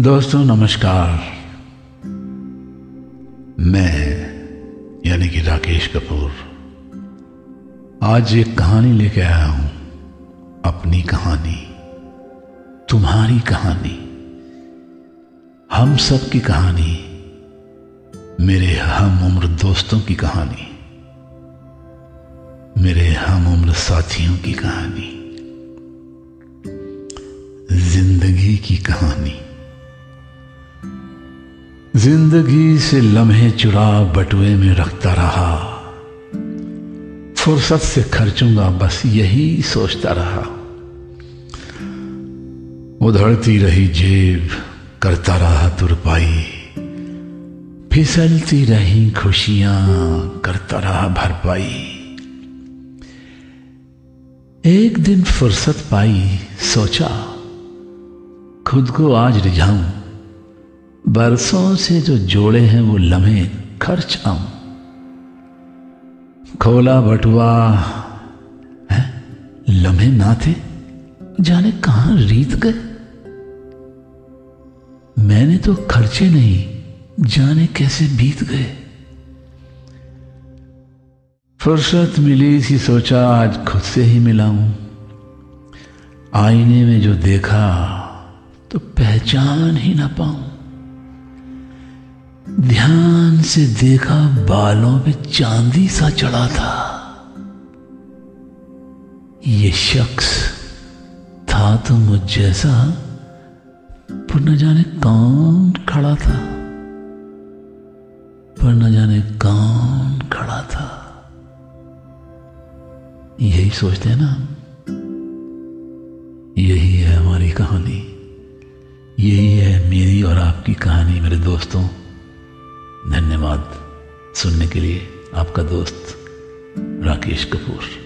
दोस्तों, नमस्कार। मैं यानी कि राकेश कपूर। आज एक कहानी लेके आया हूँ, अपनी कहानी, तुम्हारी कहानी। हम सब की कहानी, मेरे हम उम्र दोस्तों की कहानी, मेरे हम उम्र साथियों की कहानी, ज़िंदगी की कहानी। ज़िंदगी से लम्हे चुरा बटुए में रखता रहा। फुर्सत से खर्चूँगा, बस यही सोचता रहा। उधड़ती रही जेब, करता रहा तुरपाई। फिसलती रही खुशियाँ, करता रहा भरपाई। एक दिन फुर्सत पाई, सोचा, खुद को आज रिझाऊं। बरसों से जो जोड़े हैं वो लम्हे, खर्च आऊँ खोला बटुआ, है? लम्हे ना थे जाने कहाँ रीत गए? मैंने तो खर्चे नहीं, जाने कैसे बीत गए? फुर्सत मिली सी सोचा, आज खुद से ही मिलाऊं। आईने में जो देखा तो पहचान ही ना पाऊँ। ध्यान से देखा, बालों पे चांदी सा चढ़ा था। ये शख्स था तो मुझ जैसा, पर न जाने कौन खड़ा था। पर न जाने कौन खड़ा था। यही सोचते हैं ना यही है हमारी कहानी। यही है मेरी और आपकी कहानी, मेरे दोस्तों। धन्यवाद सुनने के लिए आपका दोस्त राकेश कपूर।